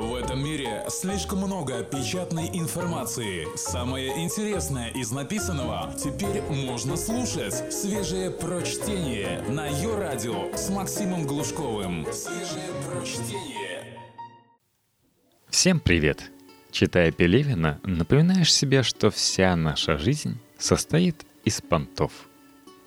В этом мире слишком много печатной информации. Самое интересное из написанного теперь можно слушать. Свежее прочтение на ее радио с Максимом Глушковым. Свежее прочтение. Всем привет! Читая Пелевина, напоминаешь себе, что вся наша жизнь состоит из понтов.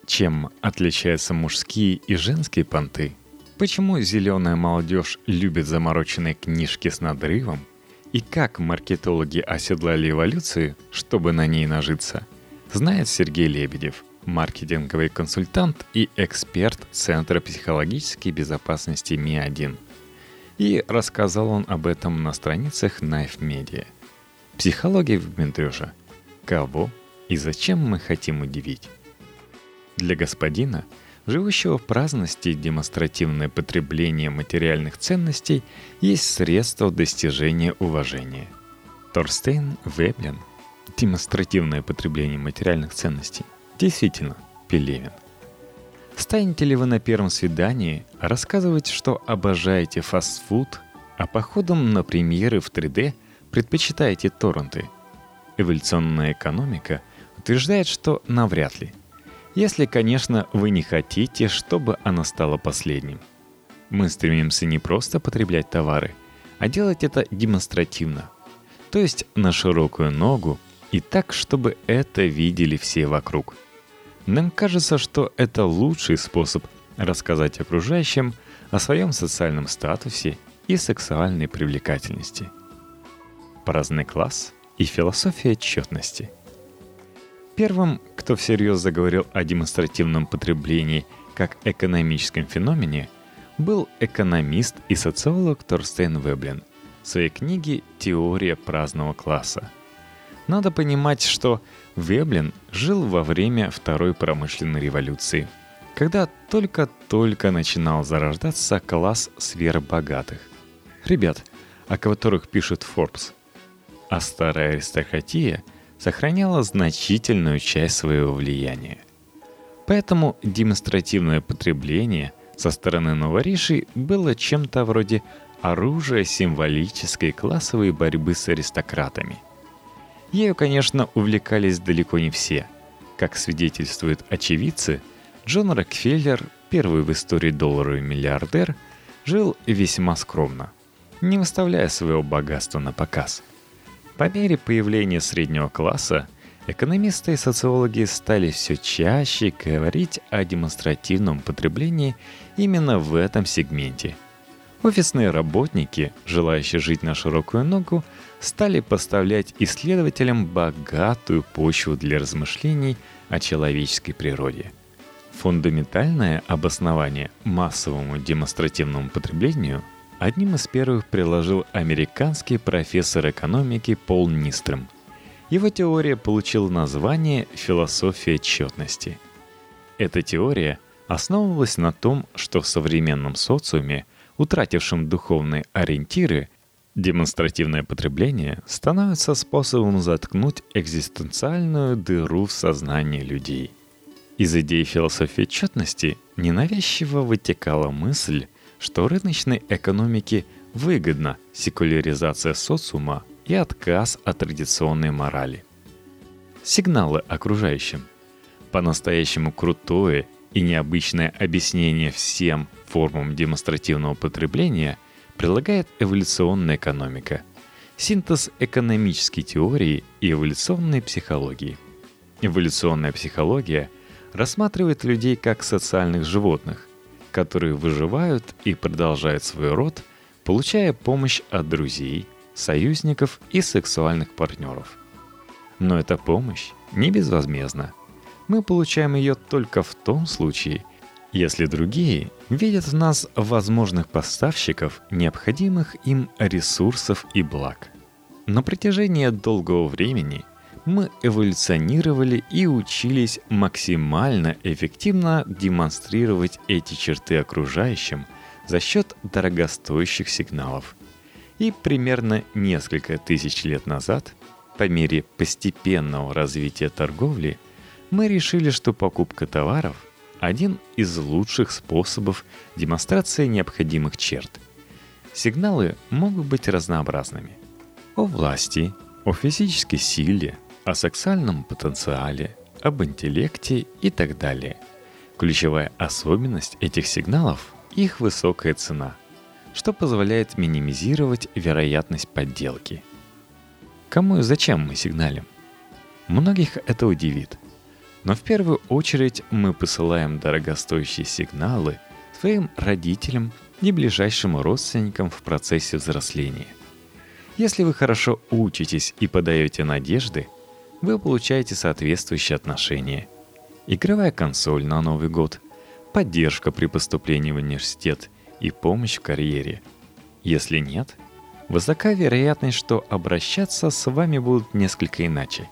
Чем отличаются мужские и женские понты – Почему зеленая молодежь любит замороченные книжки с надрывом? И как маркетологи оседлали эволюцию, чтобы на ней нажиться? Знает Сергей Лебедев, маркетинговый консультант и эксперт Центра психологической безопасности МИ-1. И рассказал он об этом на страницах Knife Media. Психология в Дмитрюша. Кого и зачем мы хотим удивить? Для господина – живущего в праздности демонстративное потребление материальных ценностей есть средство достижения уважения. Торстейн Веблен «Демонстративное потребление материальных ценностей» действительно Пелевин. Станете ли вы на первом свидании рассказывать, что обожаете фастфуд, а походом на премьеры в 3D предпочитаете торренты? Эволюционная экономика утверждает, что навряд ли – если, конечно, вы не хотите, чтобы она стала последним. Мы стремимся не просто потреблять товары, а делать это демонстративно. То есть на широкую ногу и так, чтобы это видели все вокруг. Нам кажется, что это лучший способ рассказать окружающим о своем социальном статусе и сексуальной привлекательности. Праздный класс и философия отчетности – Первым, кто всерьез заговорил о демонстративном потреблении как экономическом феномене, был экономист и социолог Торстейн Веблин в своей книге «Теория праздного класса». Надо понимать, что Веблин жил во время Второй промышленной революции, когда только-только начинал зарождаться класс сфер богатых. Ребят, о которых пишет Forbes. А старая аристократия – сохраняла значительную часть своего влияния. Поэтому демонстративное потребление со стороны новоришей было чем-то вроде оружия символической классовой борьбы с аристократами. Ею, конечно, увлекались далеко не все. Как свидетельствуют очевидцы, Джон Рокфеллер, первый в истории долларовый миллиардер, жил весьма скромно, не выставляя своего богатства на показ – по мере появления среднего класса, экономисты и социологи стали все чаще говорить о демонстративном потреблении именно в этом сегменте. Офисные работники, желающие жить на широкую ногу, стали поставлять исследователям богатую почву для размышлений о человеческой природе. Фундаментальное обоснование массовому демонстративному потреблению – Одним из первых приложил американский профессор экономики Пол Нистром. Его теория получила название «философия отчетности». Эта теория основывалась на том, что в современном социуме, утратившем духовные ориентиры, демонстративное потребление становится способом заткнуть экзистенциальную дыру в сознании людей. Из идеи философии отчетности ненавязчиво вытекала мысль, что рыночной экономике выгодна секуляризация социума и отказ от традиционной морали. Сигналы окружающим. По-настоящему крутое и необычное объяснение всем формам демонстративного потребления предлагает эволюционная экономика, синтез экономической теории и эволюционной психологии. Эволюционная психология рассматривает людей как социальных животных, которые выживают и продолжают свой род, получая помощь от друзей, союзников и сексуальных партнеров. Но эта помощь не безвозмездна. Мы получаем ее только в том случае, если другие видят в нас возможных поставщиков необходимых им ресурсов и благ. На протяжении долгого времени – мы эволюционировали и учились максимально эффективно демонстрировать эти черты окружающим за счет дорогостоящих сигналов. И примерно несколько тысяч лет назад, по мере постепенного развития торговли, мы решили, что покупка товаров – один из лучших способов демонстрации необходимых черт. Сигналы могут быть разнообразными. О власти, о физической силе, о сексуальном потенциале, об интеллекте и так далее. Ключевая особенность этих сигналов – их высокая цена, что позволяет минимизировать вероятность подделки. Кому и зачем мы сигналим? Многих это удивит. Но в первую очередь мы посылаем дорогостоящие сигналы своим родителям и ближайшим родственникам в процессе взросления. Если вы хорошо учитесь и подаете надежды, вы получаете соответствующие отношения. Игровая консоль на Новый год, поддержка при поступлении в университет и помощь в карьере. Если нет, высока вероятность, что обращаться с вами будут несколько иначе.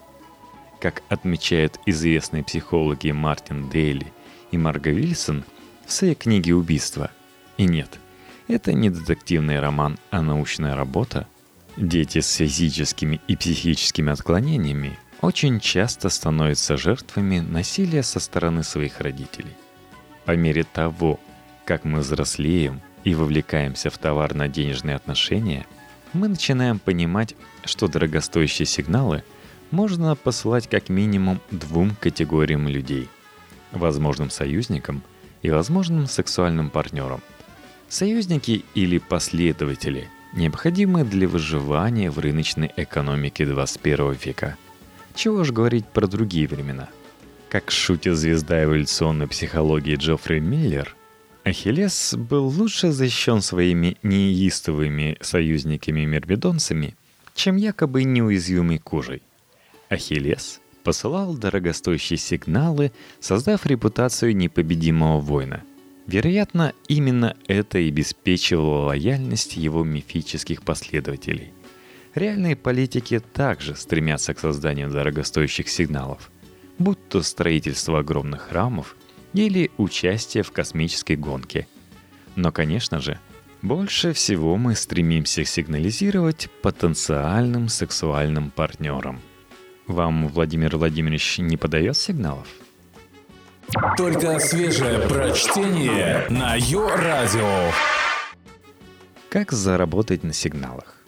Как отмечают известные психологи Мартин Дейли и Марго Вильсон в своей книге «Убийство». И нет, это не детективный роман, а научная работа. Дети с физическими и психическими отклонениями очень часто становятся жертвами насилия со стороны своих родителей. По мере того, как мы взрослеем и вовлекаемся в товарно-денежные отношения, мы начинаем понимать, что дорогостоящие сигналы можно посылать как минимум двум категориям людей – возможным союзникам и возможным сексуальным партнерам. Союзники или последователи необходимы для выживания в рыночной экономике 21 века – чего ж говорить про другие времена. Как шутит звезда эволюционной психологии Джоффри Миллер, Ахиллес был лучше защищен своими неистовыми союзниками-мирмидонцами, чем якобы неуязвимой кожей. Ахиллес посылал дорогостоящие сигналы, создав репутацию непобедимого воина. Вероятно, именно это и обеспечивало лояльность его мифических последователей – Реальные политики также стремятся к созданию дорогостоящих сигналов, будь то строительство огромных храмов или участие в космической гонке. Но, конечно же, больше всего мы стремимся сигнализировать потенциальным сексуальным партнерам. Вам Владимир Владимирович не подает сигналов? Только свежее прочтение на Йо-Радио. Как заработать на сигналах?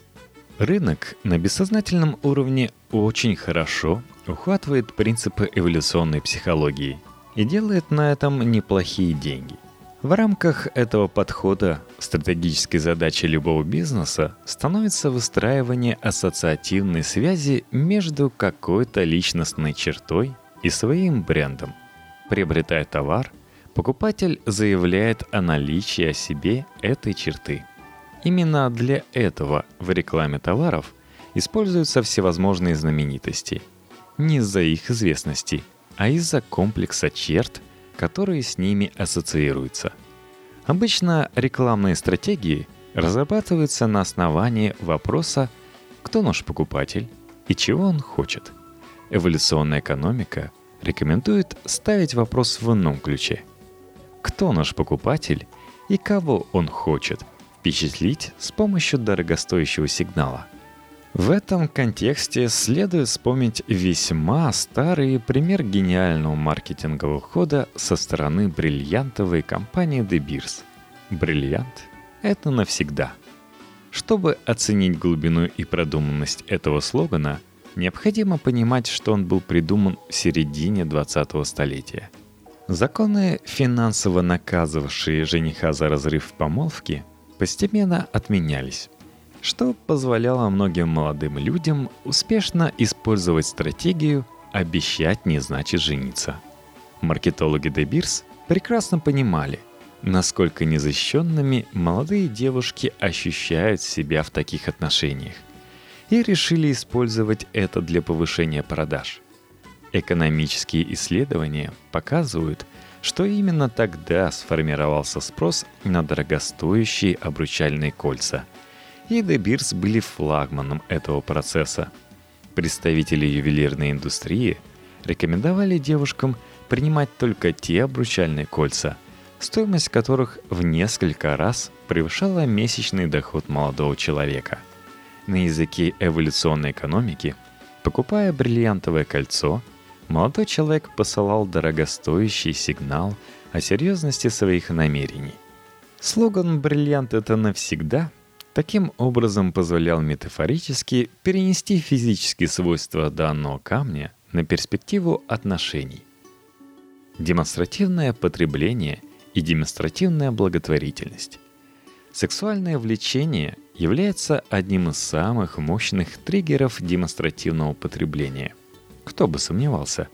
Рынок на бессознательном уровне очень хорошо ухватывает принципы эволюционной психологии и делает на этом неплохие деньги. В рамках этого подхода стратегической задачей любого бизнеса становится выстраивание ассоциативной связи между какой-то личностной чертой и своим брендом. Приобретая товар, покупатель заявляет о наличии о себе этой черты – Именно для этого в рекламе товаров используются всевозможные знаменитости. Не из-за их известности, а из-за комплекса черт, которые с ними ассоциируются. Обычно рекламные стратегии разрабатываются на основании вопроса «Кто наш покупатель?» и «Чего он хочет?». Эволюционная экономика рекомендует ставить вопрос в ином ключе. Кто наш покупатель и кого он хочет – впечатлить с помощью дорогостоящего сигнала. В этом контексте следует вспомнить весьма старый пример гениального маркетингового хода со стороны бриллиантовой компании De Beers. Бриллиант — это навсегда. Чтобы оценить глубину и продуманность этого слогана, необходимо понимать, что он был придуман в середине 20-го столетия. Законы, финансово наказывавшие жениха за разрыв помолвки, постепенно отменялись, что позволяло многим молодым людям успешно использовать стратегию «обещать не значит жениться». Маркетологи De Beers прекрасно понимали, насколько незащищенными молодые девушки ощущают себя в таких отношениях, и решили использовать это для повышения продаж. Экономические исследования показывают, что именно тогда сформировался спрос на дорогостоящие обручальные кольца. И De Beers были флагманом этого процесса. Представители ювелирной индустрии рекомендовали девушкам принимать только те обручальные кольца, стоимость которых в несколько раз превышала месячный доход молодого человека. На языке эволюционной экономики, покупая бриллиантовое кольцо – молодой человек посылал дорогостоящий сигнал о серьезности своих намерений. Слоган «Бриллиант — это навсегда» Таким образом позволял метафорически перенести физические свойства данного камня на перспективу отношений. Демонстративное потребление и демонстративная благотворительность. Сексуальное влечение является одним из самых мощных триггеров демонстративного потребления. Кто бы сомневался.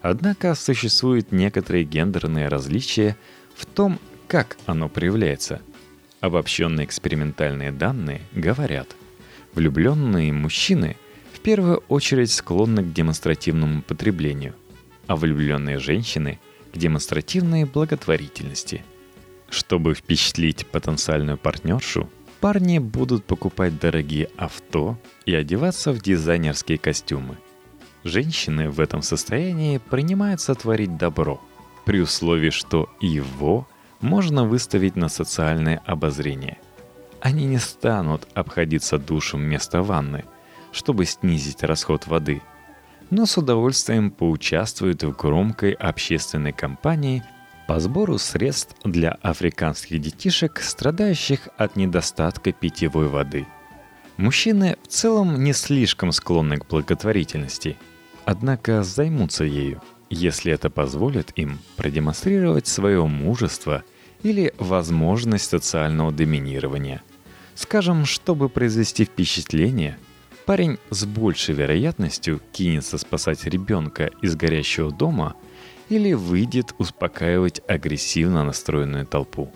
Однако существуют некоторые гендерные различия в том, как оно проявляется – Обобщенные экспериментальные данные говорят, влюбленные мужчины в первую очередь склонны к демонстративному потреблению, а влюбленные женщины – к демонстративной благотворительности. Чтобы впечатлить потенциальную партнершу, парни будут покупать дорогие авто и одеваться в дизайнерские костюмы. Женщины в этом состоянии принимаются творить добро, при условии, что его можно выставить на социальное обозрение. Они не станут обходиться душем вместо ванны, чтобы снизить расход воды, но с удовольствием поучаствуют в громкой общественной кампании по сбору средств для африканских детишек, страдающих от недостатка питьевой воды. Мужчины в целом не слишком склонны к благотворительности, однако займутся ею, если это позволит им продемонстрировать свое мужество или возможность социального доминирования. Скажем, чтобы произвести впечатление, парень с большей вероятностью кинется спасать ребенка из горящего дома или выйдет успокаивать агрессивно настроенную толпу.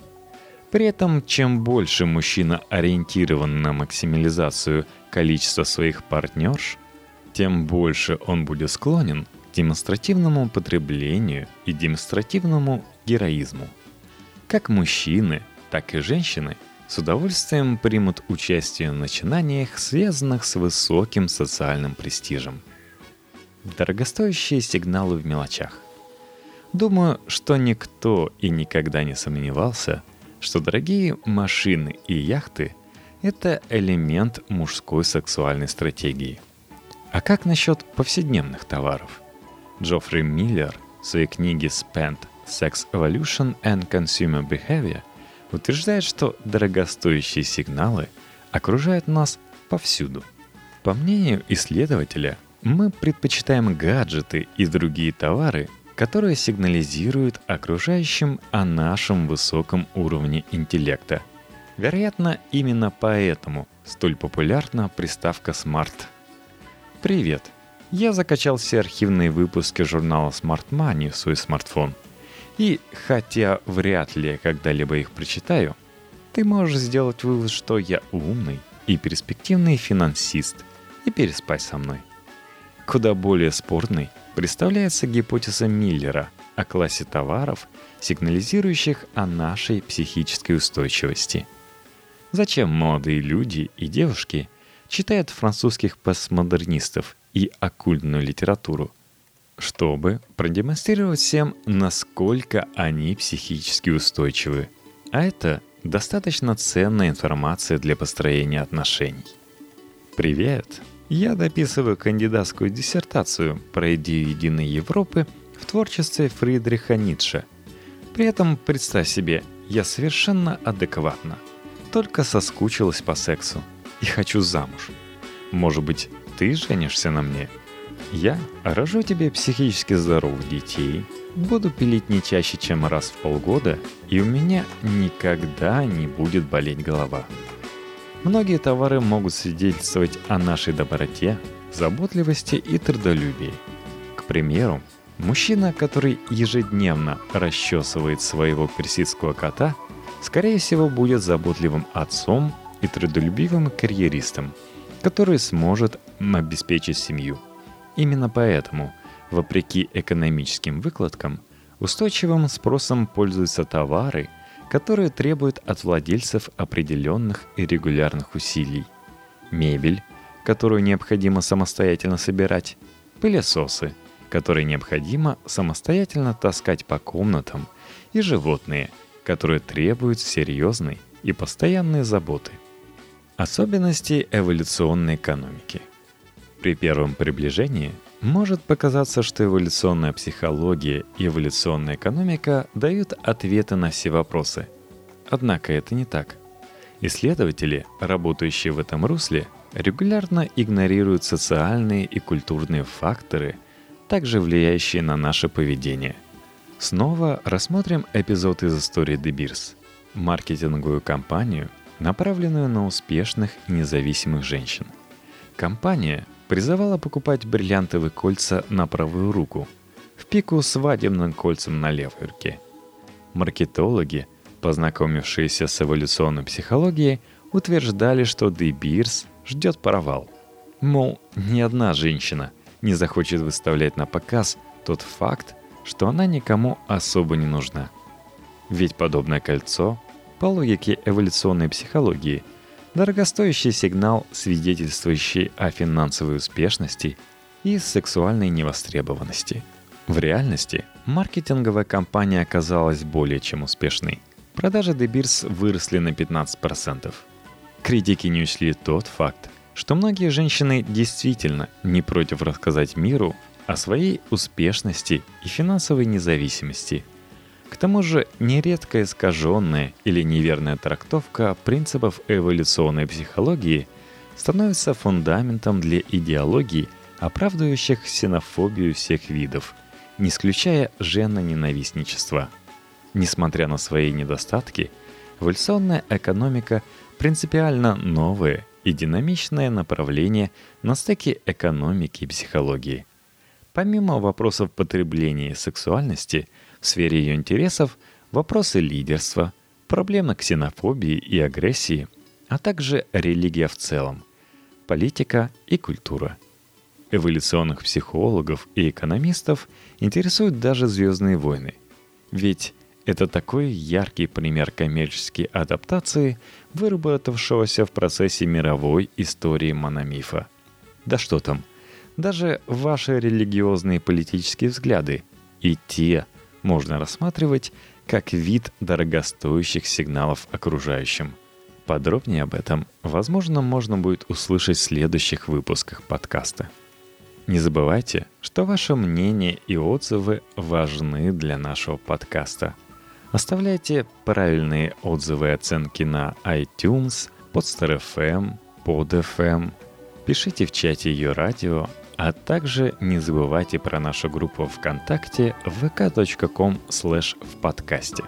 При этом, чем больше мужчина ориентирован на максимализацию количества своих партнерш, тем больше он будет склонен к демонстративному потреблению и демонстративному героизму. Как мужчины, так и женщины с удовольствием примут участие в начинаниях, связанных с высоким социальным престижем. Дорогостоящие сигналы в мелочах. Думаю, что никто и никогда не сомневался, что дорогие машины и яхты – это элемент мужской сексуальной стратегии. А как насчет повседневных товаров? Джоффри Миллер в своей книге «Spend Sex Evolution and Consumer Behavior утверждает, что дорогостоящие сигналы окружают нас повсюду. По мнению исследователя, мы предпочитаем гаджеты и другие товары, которые сигнализируют окружающим о нашем высоком уровне интеллекта. Вероятно, именно поэтому столь популярна приставка Smart. Привет! Я закачал все архивные выпуски журнала Smart Money в свой смартфон – и, хотя вряд ли когда-либо их прочитаю, ты можешь сделать вывод, что я умный и перспективный финансист, и переспать со мной. Куда более спорной представляется гипотеза Миллера о классе товаров, сигнализирующих о нашей психической устойчивости. Зачем молодые люди и девушки читают французских постмодернистов и оккультную литературу, чтобы продемонстрировать всем, насколько они психически устойчивы. А это достаточно ценная информация для построения отношений. Привет! Я дописываю кандидатскую диссертацию про идею единой Европы в творчестве Фридриха Ницше. При этом, представь себе, я совершенно адекватна. Только соскучилась по сексу и хочу замуж. Может быть, ты женишься на мне – я рожу тебе психически здоровых детей, буду пилить не чаще, чем раз в полгода, и у меня никогда не будет болеть голова. Многие товары могут свидетельствовать о нашей доброте, заботливости и трудолюбии. К примеру, мужчина, который ежедневно расчесывает своего персидского кота, скорее всего будет заботливым отцом и трудолюбивым карьеристом, который сможет обеспечить семью – Именно поэтому, вопреки экономическим выкладкам, устойчивым спросом пользуются товары, которые требуют от владельцев определенных и регулярных усилий. Мебель, которую необходимо самостоятельно собирать, пылесосы, которые необходимо самостоятельно таскать по комнатам, и животные, которые требуют серьезной и постоянной заботы. Особенности эволюционной экономики – при первом приближении может показаться, что эволюционная психология и эволюционная экономика дают ответы на все вопросы. Однако это не так. Исследователи, работающие в этом русле, регулярно игнорируют социальные и культурные факторы, также влияющие на наше поведение. Снова рассмотрим эпизод из истории Beers, маркетинговую кампанию, направленную на успешных и независимых женщин. Компания призывала покупать бриллиантовые кольца на правую руку, в пику свадебным кольцам на левой руке. Маркетологи, познакомившиеся с эволюционной психологией, утверждали, что De Beers ждет провал. Мол, ни одна женщина не захочет выставлять на показ тот факт, что она никому особо не нужна. Ведь подобное кольцо, по логике эволюционной психологии – Дорогостоящий сигнал, свидетельствующий о финансовой успешности и сексуальной невостребованности. В реальности маркетинговая кампания оказалась более чем успешной. Продажи Beers выросли на 15%. Критики не учли тот факт, что многие женщины действительно не против рассказать миру о своей успешности и финансовой независимости – к тому же нередко искаженная или неверная трактовка принципов эволюционной психологии становится фундаментом для идеологий, оправдывающих ксенофобию всех видов, не исключая жена-ненавистничества. Несмотря на свои недостатки, эволюционная экономика принципиально новое и динамичное направление на стыке экономики и психологии. Помимо вопросов потребления и сексуальности – в сфере ее интересов вопросы лидерства, проблемы ксенофобии и агрессии, а также религия в целом, политика и культура. Эволюционных психологов и экономистов интересуют даже «Звездные войны». Ведь это такой яркий пример коммерческой адаптации, выработавшегося в процессе мировой истории мономифа. Да что там, даже ваши религиозные и политические взгляды и те – можно рассматривать как вид дорогостоящих сигналов окружающим. Подробнее об этом, возможно, можно будет услышать в следующих выпусках подкаста. Не забывайте, что ваше мнение и отзывы важны для нашего подкаста. Оставляйте правильные отзывы и оценки на iTunes, Podster FM, Pod FM. Пишите в чате ее радио а также не забывайте про нашу группу ВКонтакте vk.com в подкасте.